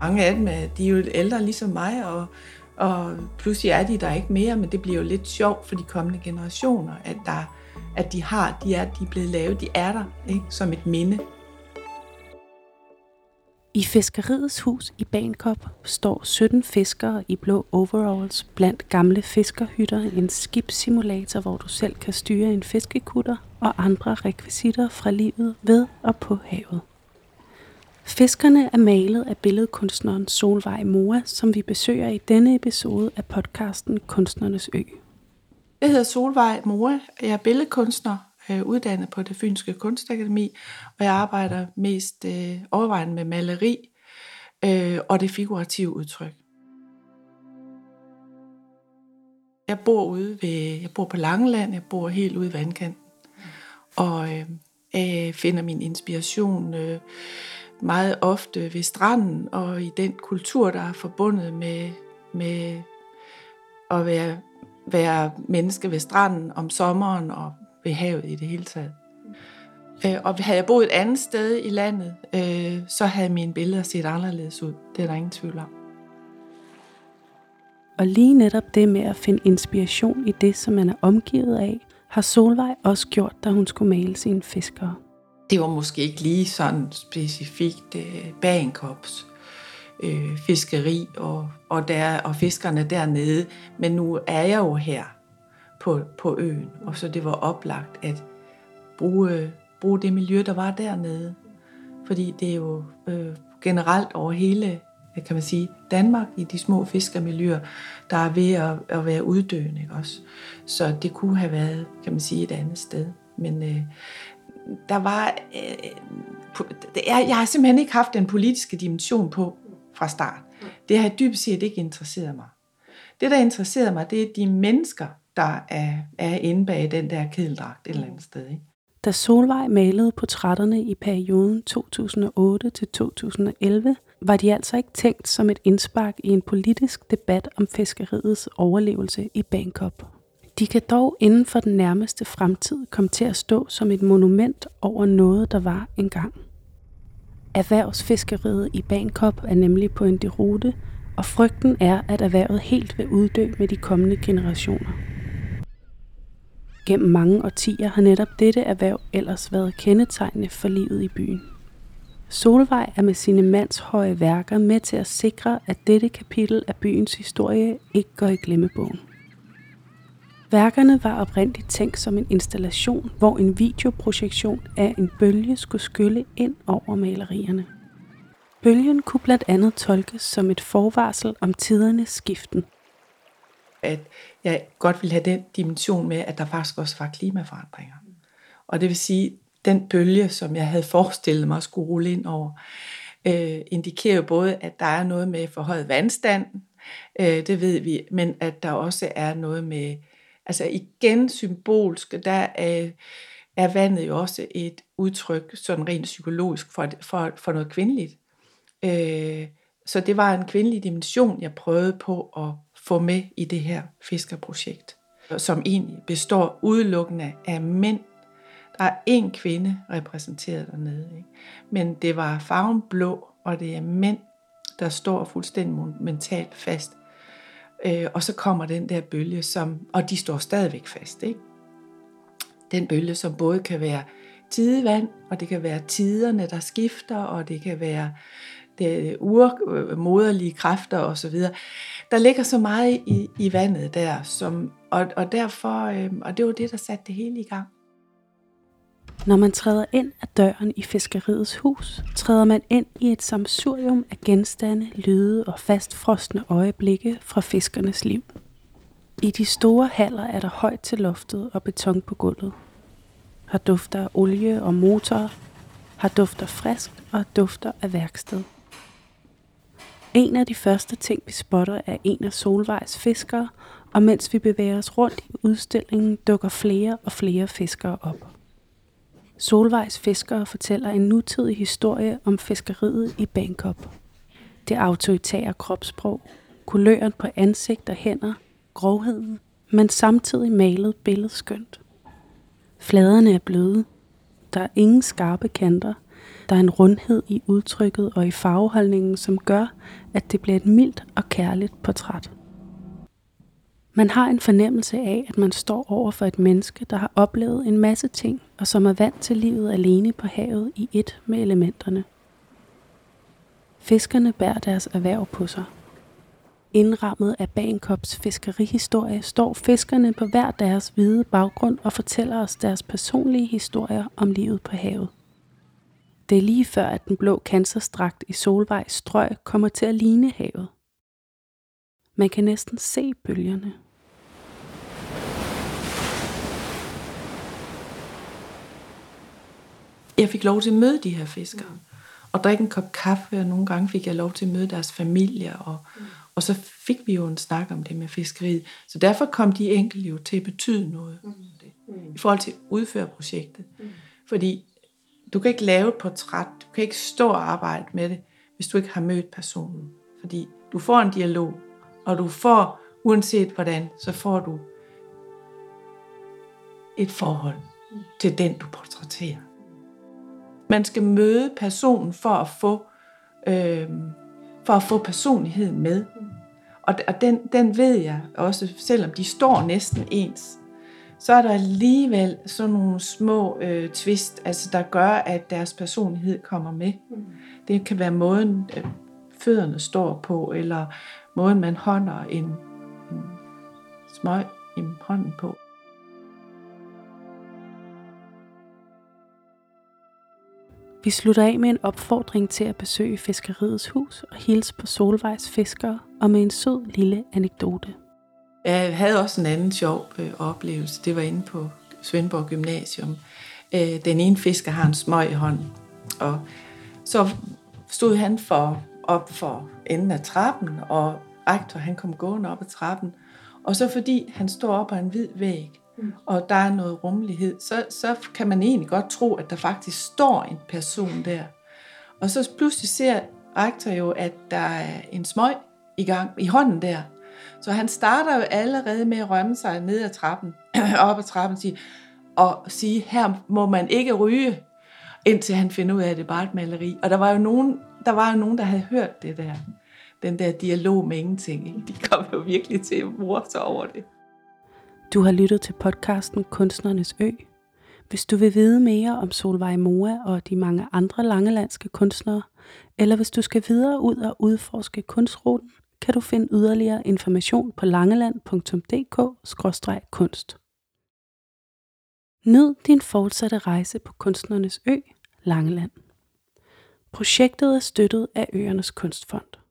Mange af dem, øh, de er jo ældre ligesom mig, og, og pludselig er de der ikke mere, men det bliver jo lidt sjovt for de kommende generationer, at, der, at de har, de er, de er blevet lavet, de er der, ikke? som et minde. I fiskeriets hus i Bankop står 17 fiskere i blå overalls blandt gamle fiskerhytter, en skibssimulator, hvor du selv kan styre en fiskekutter og andre rekvisitter fra livet ved og på havet. Fiskerne er malet af billedkunstneren Solvej Moa, som vi besøger i denne episode af podcasten Kunstnernes Ø. Jeg hedder Solvej Moa, jeg er billedkunstner, øh, uddannet på det Fynske Kunstakademi, og jeg arbejder mest øh, overvejende med maleri øh, og det figurative udtryk. Jeg bor ude ved, jeg bor på Langeland, jeg bor helt ude i vandkanten, og øh, finder min inspiration øh, meget ofte ved stranden og i den kultur, der er forbundet med, med at være, være menneske ved stranden om sommeren og ved havet i det hele taget. Øh, og havde jeg boet et andet sted i landet, øh, så havde mine billeder set anderledes ud. Det er der ingen tvivl om. Og lige netop det med at finde inspiration i det, som man er omgivet af, har Solvej også gjort, da hun skulle male sine fiskere. Det var måske ikke lige sådan specifikt øh, Bagenkops øh, fiskeri og, og, der, og fiskerne dernede, men nu er jeg jo her på, på øen, og så det var oplagt at bruge, bruge det miljø, der var dernede. Fordi det er jo øh, generelt over hele kan man sige, Danmark i de små fiskermiljøer, der er ved at, at være uddøende. Ikke også? Så det kunne have været, kan man sige, et andet sted. Men øh, der var... Øh, øh, jeg, jeg har simpelthen ikke haft den politiske dimension på fra start. Det har dybest set ikke interesseret mig. Det, der interesserede mig, det er de mennesker, der er, er inde bag den der kedeldragt et eller andet sted. Ikke? Da Solvej malede portrætterne i perioden 2008 til 2011, var de altså ikke tænkt som et indspark i en politisk debat om fiskeriets overlevelse i Bangkok. De kan dog inden for den nærmeste fremtid komme til at stå som et monument over noget, der var engang. Erhvervsfiskeriet i Bangkok er nemlig på en derute, og frygten er, at erhvervet helt vil uddø med de kommende generationer. Gennem mange årtier har netop dette erhverv ellers været kendetegnende for livet i byen. Solvej er med sine mandshøje værker med til at sikre, at dette kapitel af byens historie ikke går i glemmebogen. Værkerne var oprindeligt tænkt som en installation, hvor en videoprojektion af en bølge skulle skylle ind over malerierne. Bølgen kunne blandt andet tolkes som et forvarsel om tidernes skiften. At jeg godt ville have den dimension med, at der faktisk også var klimaforandringer. Og det vil sige, den bølge, som jeg havde forestillet mig skulle rulle ind over, øh, indikerer jo både, at der er noget med forhøjet vandstand, øh, det ved vi, men at der også er noget med, altså igen symbolsk, der er, er vandet jo også et udtryk, sådan rent psykologisk, for, for, for noget kvindeligt. Øh, så det var en kvindelig dimension, jeg prøvede på at få med i det her fiskerprojekt, som egentlig består udelukkende af mænd, der er én kvinde repræsenteret dernede. Ikke? Men det var farven blå, og det er mænd, der står fuldstændig mentalt fast. Øh, og så kommer den der bølge, som, og de står stadigvæk fast. Ikke? Den bølge, som både kan være tidevand, og det kan være tiderne, der skifter, og det kan være det urmoderlige øh, kræfter osv. Der ligger så meget i, i vandet der, som, og, og derfor, øh, og det var det, der satte det hele i gang. Når man træder ind ad døren i fiskeriets hus, træder man ind i et samsurium af genstande, lyde og fastfrostende øjeblikke fra fiskernes liv. I de store haller er der højt til loftet og beton på gulvet. Her dufter olie og motor, her dufter frisk og dufter af værksted. En af de første ting, vi spotter, er en af Solvejs fiskere, og mens vi bevæger os rundt i udstillingen, dukker flere og flere fiskere op. Solvejs fiskere fortæller en nutidig historie om fiskeriet i Bangkok. Det autoritære kropssprog, kuløren på ansigt og hænder, grovheden, men samtidig malet billedskønt. Fladerne er bløde. Der er ingen skarpe kanter. Der er en rundhed i udtrykket og i farveholdningen, som gør, at det bliver et mildt og kærligt portræt. Man har en fornemmelse af, at man står over for et menneske, der har oplevet en masse ting, og som er vant til livet alene på havet i et med elementerne. Fiskerne bærer deres erhverv på sig. Indrammet af Bankops fiskerihistorie står fiskerne på hver deres hvide baggrund og fortæller os deres personlige historier om livet på havet. Det er lige før, at den blå cancerstragt i Solvejs strøg kommer til at ligne havet. Man kan næsten se bølgerne. Jeg fik lov til at møde de her fiskere. Mm. Og drikke en kop kaffe, og nogle gange fik jeg lov til at møde deres familier. Og, mm. og så fik vi jo en snak om det med fiskeriet. Så derfor kom de enkelte jo til at betyde noget. Mm. I forhold til at udføre projektet. Mm. Fordi du kan ikke lave et portræt, du kan ikke stå og arbejde med det, hvis du ikke har mødt personen. Fordi du får en dialog, og du får, uanset hvordan, så får du et forhold til den, du portrætterer. Man skal møde personen for at få, øh, for at få personligheden med. Og, og den, den ved jeg også, selvom de står næsten ens, så er der alligevel sådan nogle små øh, twist, altså der gør, at deres personlighed kommer med. Mm. Det kan være måden, øh, fødderne står på, eller måden, man hånder en, en smøg i hånden på. Vi slutter af med en opfordring til at besøge Fiskeriets Hus og hilse på Solvejs fiskere og med en sød lille anekdote. Jeg havde også en anden sjov øh, oplevelse. Det var inde på Svendborg Gymnasium. Øh, den ene fisker har en smøg i hånden, og så stod han for op for enden af trappen, og rektor han kom gående op ad trappen. Og så fordi han står op ad en hvid væg, mm. og der er noget rummelighed, så, så kan man egentlig godt tro, at der faktisk står en person der. Og så pludselig ser rektor jo, at der er en smøg i gang i hånden der. Så han starter jo allerede med at rømme sig ned ad trappen, op ad trappen, sige, og sige, her må man ikke ryge, indtil han finder ud af, at det er bare et maleri. Og der var jo nogen, der, var jo nogen, der havde hørt det der, den der dialog med ingenting. Ikke? De kom jo virkelig til at mor sig over det. Du har lyttet til podcasten Kunstnernes Ø. Hvis du vil vide mere om Solvej Moa og de mange andre langelandske kunstnere, eller hvis du skal videre ud og udforske kunstruten, kan du finde yderligere information på langeland.dk-kunst. Nyd din fortsatte rejse på Kunstnernes Ø, Langeland. Projektet er støttet af Øernes Kunstfond.